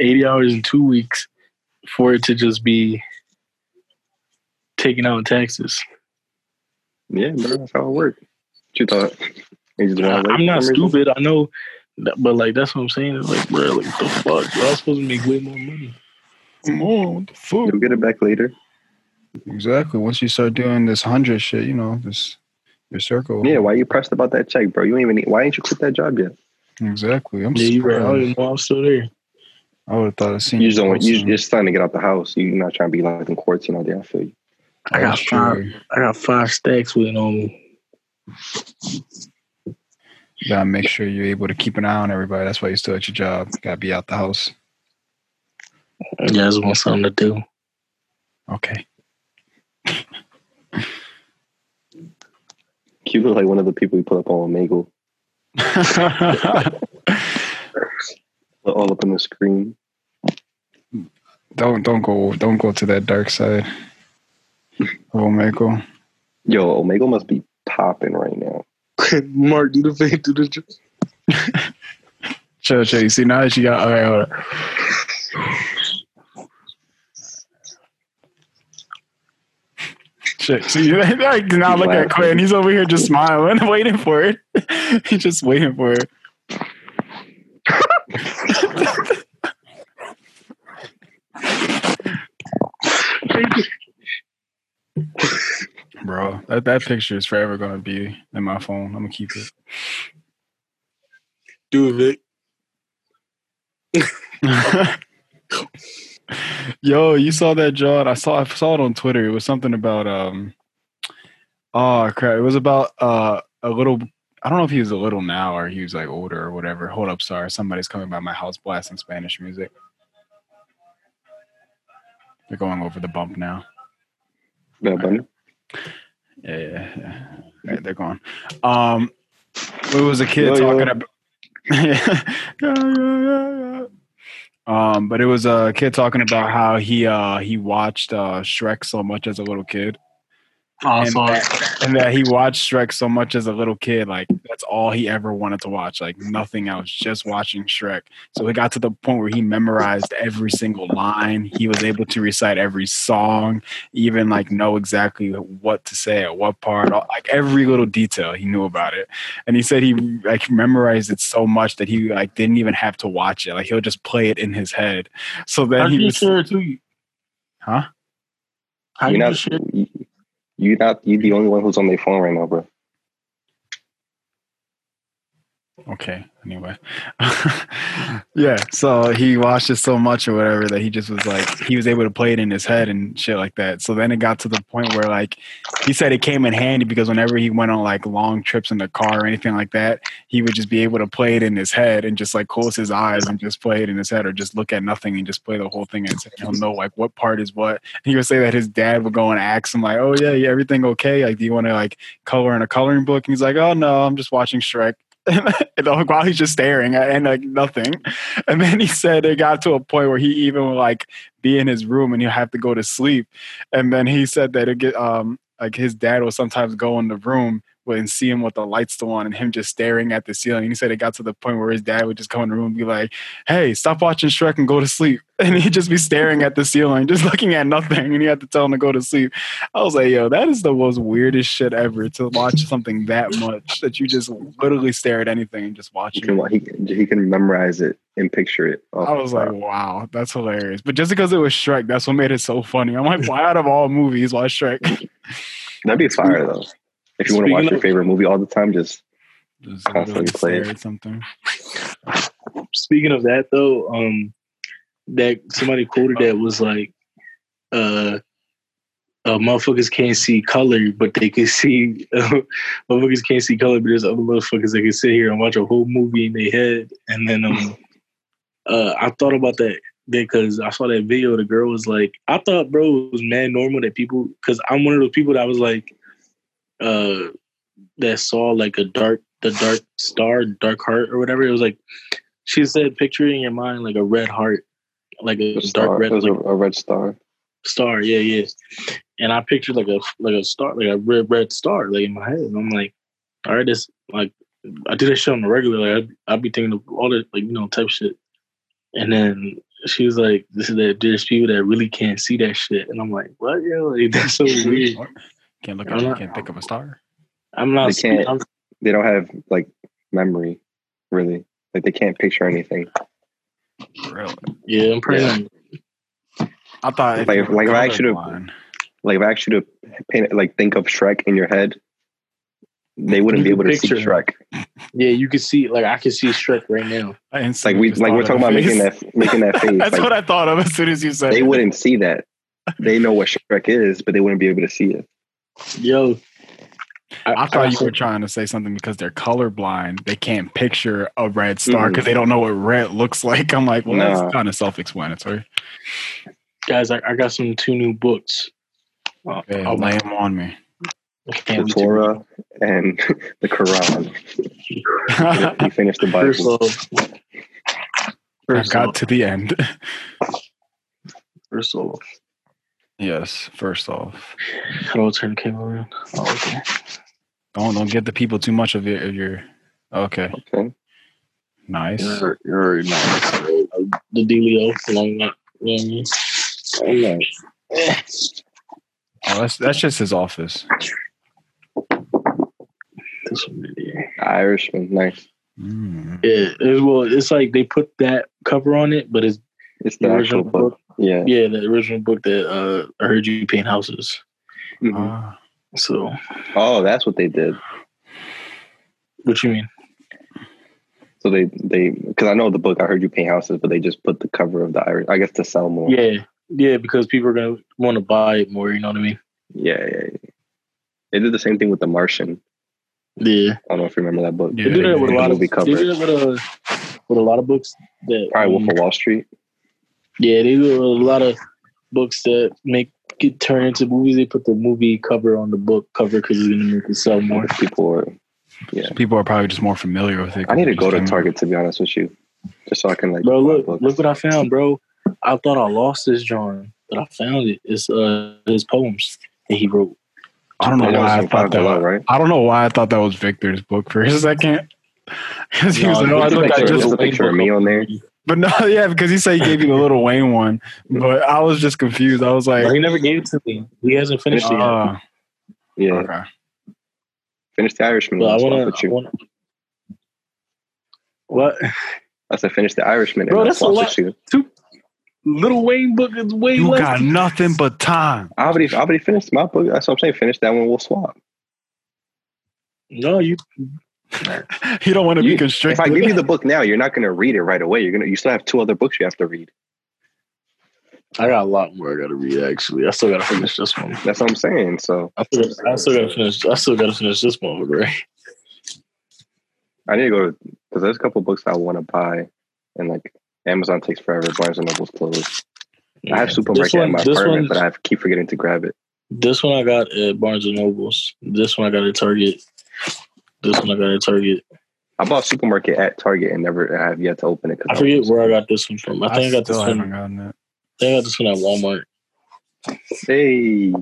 Eighty hours in two weeks for it to just be taken out in taxes. Yeah, bro, that's how it worked. What you thought? You just wanna wait I'm not for some reason? stupid. I know, that, but like that's what I'm saying. It's like, bro, like the fuck? Y'all supposed to make way more money. Come on, what the fuck? You'll get it back later. Exactly. Once you start doing this hundred shit, you know, this your circle. Yeah, why you pressed about that check, bro? You ain't even need, why ain't you quit that job yet? Exactly. I'm Yeah, you right. I don't surprised. even know I'm still there. I would have thought I seen You just don't you soon. you're just starting to get out the house. You're not trying to be like in courts, you know, there I feel you. I got five. I got five stacks waiting on me. You gotta make sure you're able to keep an eye on everybody. That's why you're still at your job. gotta be out the house. I just want something to do. Okay. You look like one of the people we put up on Omegle, all up on the screen. don't don't go don't go to that dark side. Oh Michael. Yo, Omegle must be popping right now. Mark, do the thing. Do the. Chill, chill. You see now that you got all right, hold on. Shit. See, like, now look at Quinn. He's over here just smiling, waiting for it. He's just waiting for it. Bro, that, that picture is forever gonna be in my phone. I'm gonna keep it. Do it, Vic. Yo, you saw that, John? I saw I saw it on Twitter. It was something about um oh crap. It was about uh a little I don't know if he was a little now or he was like older or whatever. Hold up, sorry. Somebody's coming by my house blasting Spanish music. They're going over the bump now. Bad Bunny. Yeah, yeah, yeah. Right, they're gone. Um, it was a kid yo. talking about. yeah, yeah, yeah, yeah. Um, but it was a kid talking about how he uh he watched uh Shrek so much as a little kid, I and that, and that he watched Shrek so much as a little kid, like that's all he ever wanted to watch, like nothing else, just watching Shrek. So he got to the point where he memorized every single line. He was able to recite every song, even like know exactly what to say at what part, all- like every little detail he knew about it. And he said he like memorized it so much that he like didn't even have to watch it; like he'll just play it in his head. So How then you he was, share it to you? huh? How You're you not share? You, not you the only one who's on their phone right now, bro. Okay. Anyway, yeah. So he watched it so much or whatever that he just was like he was able to play it in his head and shit like that. So then it got to the point where like he said it came in handy because whenever he went on like long trips in the car or anything like that, he would just be able to play it in his head and just like close his eyes and just play it in his head or just look at nothing and just play the whole thing and. He'll know like what part is what. He would say that his dad would go and ask him like, "Oh yeah, yeah, everything okay? Like, do you want to like color in a coloring book?" And he's like, "Oh no, I'm just watching Shrek." and like, while he's just staring and like nothing. And then he said it got to a point where he even would like be in his room and he'll have to go to sleep. And then he said that it get um like his dad will sometimes go in the room and see him with the lights still on and him just staring at the ceiling. And he said it got to the point where his dad would just come in the room and be like, Hey, stop watching Shrek and go to sleep. And he'd just be staring at the ceiling, just looking at nothing. And he had to tell him to go to sleep. I was like, yo, that is the most weirdest shit ever to watch something that much that you just literally stare at anything and just watch He it. can he can, he can memorize it and picture it. I was like, wow, that's hilarious. But just because it was Shrek, that's what made it so funny. I'm like, why out of all movies, why Shrek? that'd be fire though. If you want to watch Speaking your favorite movie all the time, just Just Constantly literally play it. something. Speaking of that, though, um, that somebody quoted that was like, uh, uh, motherfuckers can't see color, but they can see uh, motherfuckers can't see color, but there's other motherfuckers that can sit here and watch a whole movie in their head. And then um, uh, I thought about that because I saw that video. The girl was like, I thought, bro, it was mad normal that people, because I'm one of those people that was like, uh, that saw like a dark, the dark star, dark heart or whatever. It was like, she said, picture in your mind like a red heart, like a, A dark red a, like, a red star. star. Yeah, yeah. And I pictured like a like a star, like a red red star, like in my head. And I'm like, all right, this like I do that shit on the regular. Like I I'd be thinking of all that like you know type shit. And then she was like, "This is that there's people that really can't see that shit." And I'm like, "What? Yo, like, that's so weird." Can't look I'm at you, not- can't think of a star. I'm not. They can't- I'm, They don't have like memory, really. Like they can't picture anything. Really? yeah, I'm pretty. I thought if Like- you were like if I actually- colorblind- Like if I asked you to paint, like think of Shrek in your head, they wouldn't be able can to see picture Shrek. Yeah, you can see like I can see Shrek right now. I Like we like we're talking the about making that, making that face. That's like, what I thought of as soon as you said they it. wouldn't see that. They know what Shrek is, but they wouldn't be able to see it. Yo, I thought you were trying to say something because they're colorblind. They can't picture a red star because they don't know what red looks like. I'm like, well, Nah. that's kind of self-explanatory. guys. I, I got some two new books. Uh, Okay, I'll- lay them on me. I The can't wait to Torah and the Quran. You finished the First Bible. off, I first got off, to the end. first off, yes. First off, how do I turn the camera around? Oh, okay. don't don't get the people too much of your of your. Okay, Okay. nice. You're, you're already not the dealio. Long not. You know what I mean? I'm Oh, that's that's just his office. this one right here. Irishman, nice. Mm. Yeah, it, well, it's like they put that cover on it, but it's It's the the original book. book. Yeah. Yeah, the original book that uh, I heard you paint houses. Mhm. Ah. So, Oh, that's what they did. what you mean? So they they because I know the book. I heard you paint houses, but they just put the cover of the Irish. I guess to sell more. Yeah, yeah, because people are gonna want to buy it more. You know what I mean? Yeah, yeah, yeah. They did the same thing with The Martian. Yeah, I don't know if you remember that book. Yeah, they do that with a lot of. movie They cover. do with a with a lot of books that Probably um, Wolf of Wall Street. Yeah, they do a lot of books that make get turned into movies. They put the movie cover on the book cover because it's gonna make it sell more. People are. Yeah. People are probably just more familiar with it. I need to go to Target to be honest with you, just so I can like. Bro, look, books. look what I found, bro. I thought I lost this John, but I found it. It's uh his poems that he wrote. I don't know I why I thought that. Below, Was, right? I don't know why I thought that was Victor's book for a second. Because he No, was like, "Oh, I Victor look, I Victor just." a picture of me on there. But no, yeah, because he said he gave you the Lil Wayne one, but I was just confused. I was like, But he never gave it to me. He hasn't finished it yet. uh, Yeah, okay. finish the Irishman. But I What's wrong wanna, with I you? wanna. What? I said finish the Irishman. Bro, and that's what's a wrong lot. with you. Lil Wayne book is way You less. got nothing but time. I already, I already finished my book. That's what I'm saying. Finish that one. We'll swap. no, you. You don't want to You- be If. I give you the book now, you're not going to read it right away. You're gonna. You still have two other books you have to read. I got a lot more I got to read. Actually, I still got to finish this one. That's what I'm saying. So I still, I still got to finish. I still got to finish this one, right? I need to go because there's a couple books I want to buy, and like Amazon takes forever. Barnes and Noble's closed. I have This supermarket in my apartment, one, but I keep forgetting to grab it. this one I got at Barnes and Nobles. This one I got at Target. This one I got at Target. I bought supermarket at Target and never I have yet to open it. I forget where I got this one from. I think I, got this one. haven't gotten it. I think I got this one at Walmart. Hey,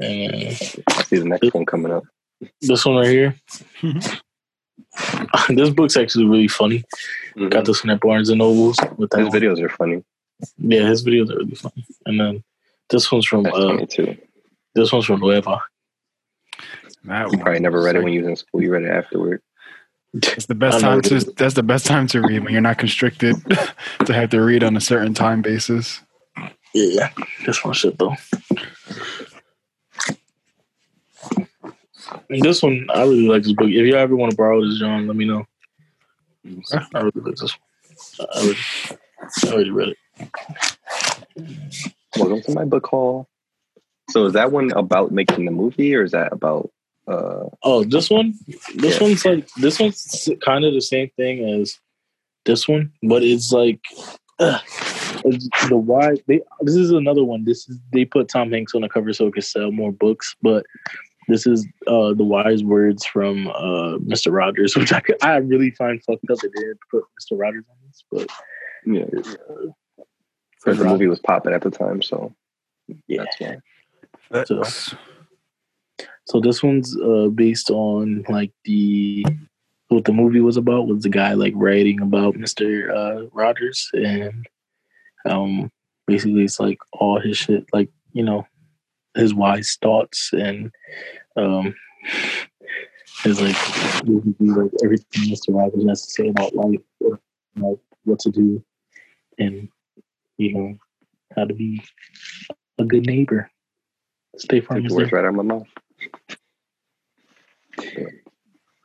And I see the next one coming up. this one right here. this book's actually really funny. Mhm. Got this one at Barnes and Nobles with that. His one. videos are funny. Yeah, his videos are really funny. And then this one's from uh, this one's from Nueva. That You probably never is read it when you was in school. You read it afterward. It's the best time to. That's the best time to read when you're not constricted to have to read on a certain time basis. Yeah, this one shit though. And this one, I really like this book. If you ever want to borrow this, John, let me know. I really like this one. I already, I already read it. Welcome to my book haul. So is that one about making the movie, or is that about? Uh Oh, this one, this Yeah. one's like this one's kind of the same thing as this one, but it's like uh, it's the why they. This is another one. This is they put Tom Hanks on the cover so it could sell more books, but this is uh the wise words from uh Mr. Rogers, which I could, I really find fucked up. They didn't put Mr. Rogers on this, but Yeah, uh, because the movie was popping at the time, so yeah. that's why. That's, So- So this one's uh based on like the what the movie was about was the guy like writing about Mr. Uh, Rogers and um basically it's like all his shit like you know his wise thoughts and um his like like everything Mr. Rogers has to say about life or, like what to do and you know how to be a good neighbor. Stay firm Took as the words right out of my mouth.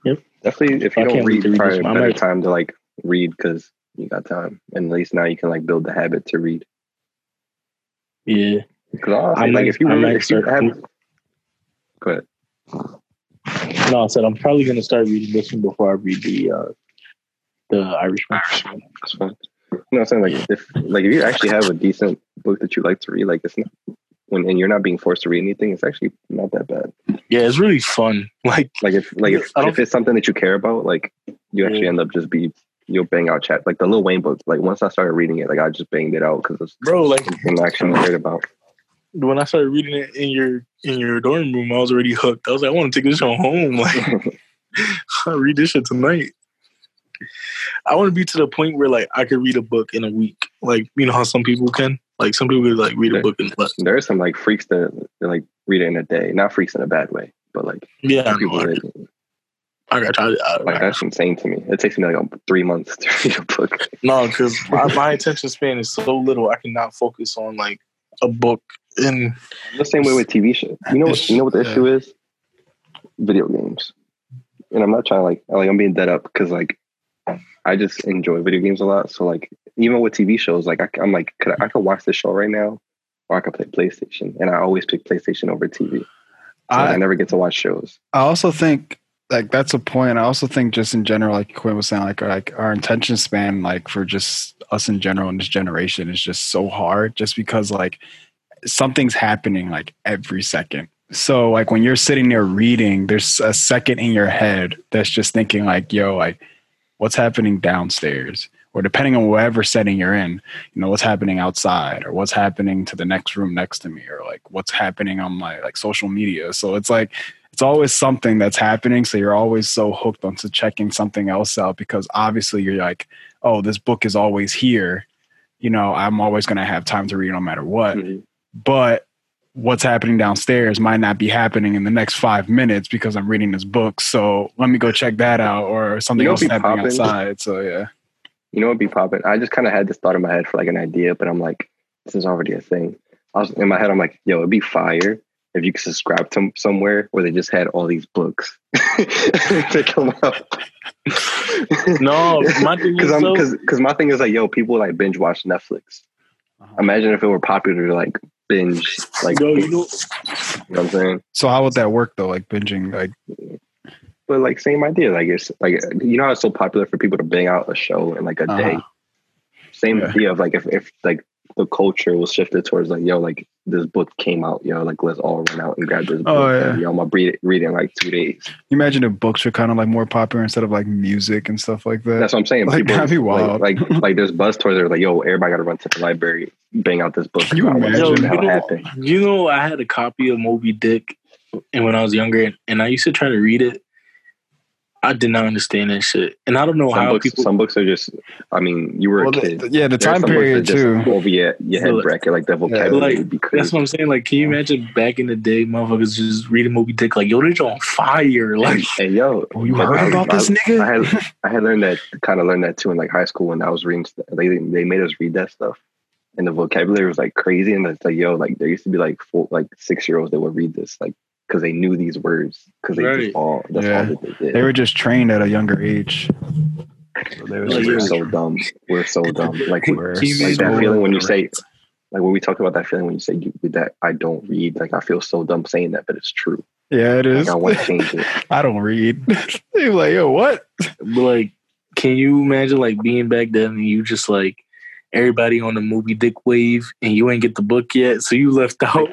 Yep. Definitely, if I you don't can't read, probably a better might- time to like read because you got time, and at least now you can like build the habit to read. Yeah. Because honestly, I like if you I read, if you start- have, go ahead. No, I said I'm probably gonna start reading this one before I read the uh the Irishman. That's fine. You know what I'm saying? Like if like if you actually have a decent book that you like to read, like it's not when and you're not being forced to read anything, it's actually not that bad. Yeah, it's really fun. Like Like if like if, if it's something that you care about, like you actually Yeah. end up just be you'll bang out chat like the Lil Wayne book. Like once I started reading it, like I just banged it out because it's bro, like something I actually cared about. when I started reading it in your in your dorm room, I was already hooked. I was like, I want to take this home. Like I read this shit tonight. I want to be to the point where like I could read a book in a week. Like you know how some people can. Like some people like read a book in less. there are some like freaks that, that like read it in a day. Not freaks in a bad way, but like Yeah, I, people I, that I got I, I, like that's insane to me. It takes me like um, three months to read a book. No, because my, my attention span is so little, I cannot focus on like a book. And The same way with TV shows. You know, what, you know what the Yeah. issue is? Video games. And I'm not trying to like, like I'm being dead up because like I just enjoy video games a lot. So like even with TV shows, like I, I'm like, could I, I could watch the show right now, or I could play PlayStation, and I always pick PlayStation over TV. So I, I never get to watch shows. I also think like that's a point. I also think just in general, like Quinn was saying, like like our attention span, like for just us in general in this generation, is just so hard. Just because like something's happening like every second. So like when you're sitting there reading, there's a second in your head that's just thinking like, yo, like what's happening downstairs? Or depending on whatever setting you're in, you know, what's happening outside or what's happening to the next room next to me or like what's happening on my like social media. So it's like it's always something that's happening. So you're always so hooked onto checking something else out because obviously you're like, oh, this book is always here. You know, I'm always going to have time to read no matter what. Mhm. But what's happening downstairs might not be happening in the next five minutes because I'm reading this book. So let me go check that out or something else happening poppin'? outside. So yeah. You know what would be popping? I just kind of had this thought in my head for like an idea, but I'm like, this is already a thing. I was in my head. I'm like, yo, it'd be fire if you could subscribe to somewhere where they just had all these books to come out. No, my thing because is I'm though- because because my thing is like, yo, people like binge watch Netflix. Uh-huh. Imagine if it were popular to like binge, like yo, you you know, know what I'm saying. So how would that work though? Like binging, like But like same idea, like it's like you know how it's so popular for people to bang out a show in like a day. Uh-huh. Same Yeah. idea of like if if like the culture was shifted towards like yo like this book came out yo like let's all run out and grab this book Oh, yeah. and, yo I'm gonna read it read it in like two days. you imagine if books were kind of like more popular instead of like music and stuff like that. That's what I'm saying. Like, that'd be wild. Like, like like there's buzz towards it like yo everybody got to run to the library bang out this book. Can you I wanna see imagine? what the Yo, you know- happened. you know, I had a copy of Moby Dick, and when I was younger, and, and I used to try to read it. I did not understand that shit, and I don't know Some how books, people. some books are just. I mean, you were Well, a kid. the- yeah, the There time period too. Over your, your head So, like- bracket, like the vocabulary Like, would be That's what I'm saying. Like, can you imagine back in the day, motherfuckers just reading Moby Dick? Like, yo, they're on fire. Like, Hey yo, Oh, you but heard I- about I- this nigga? I had I had learned that kind of learned that too in like high school when I was reading. They they made us read that stuff, and the vocabulary was like crazy. And it's like yo, like there used to be like four, like six year olds that would read this like because they knew these words because they Right. just all that's Yeah. all that they did. They were just trained at a younger age. So they was Like, we're so dumb. We're so dumb. Like, We're like imagine- that feeling when you say Like when we talk about that feeling when you say you, that I don't read, like I feel so dumb saying that, but it's true. Yeah, it is. Like I want to change it. I don't read. You're like, yo, what? Like, can you imagine like being back then and you just like everybody on the Moby Dick Wave and you ain't get the book yet, so you left out.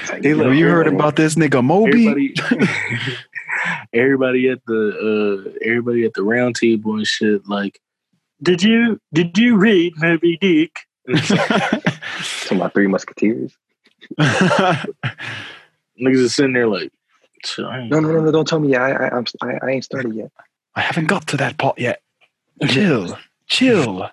It's like, They like, Have you heard about this nigga Moby? everybody, everybody at the uh, everybody at the round table and shit. Like, did you did you read Moby Dick? to my three musketeers? Niggas is sitting there like, "So I ain't- No, no, no, no! Don't tell me. I, I, I'm, I, I ain't started yet. I haven't got to that part yet. Chill. Chill.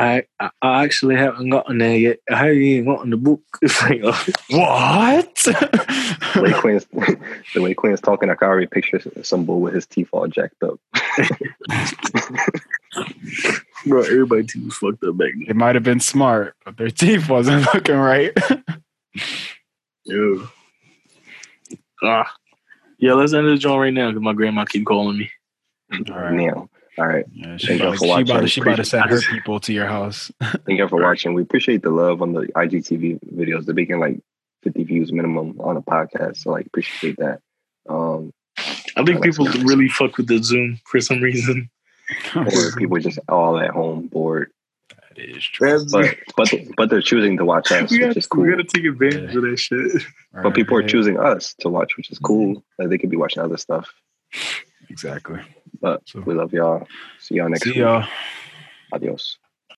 I, I I actually haven't gotten there yet. I haven't gotten the book. It's like, oh, What? The way Quinn's, the way Quinn's talking, I can already picture some bull with his teeth all jacked up. bro, everybody too was fucked up back They might have been smart, but their teeth wasn't looking right. Yo. Ah. Yeah, let's end the joint right now because my grandma keep calling me. All right. Now, all right. Yeah, she, Thank you about, for she, about, watching. she about to send her people to your house. Thank you for watching. We appreciate the love on the IGTV videos. They're making like 50 views minimum on a podcast. So like appreciate that. Um, I think people really fuck with the Zoom for some reason. or people just all at home bored. that is true. But but but they're choosing to watch us, we, which gotta, is cool. we gotta take advantage of that shit. But people are choosing us to watch, which is cool. Like they could be watching other stuff. Exactly. But So- we love y'all. See y'all next See week. y'all. Adios.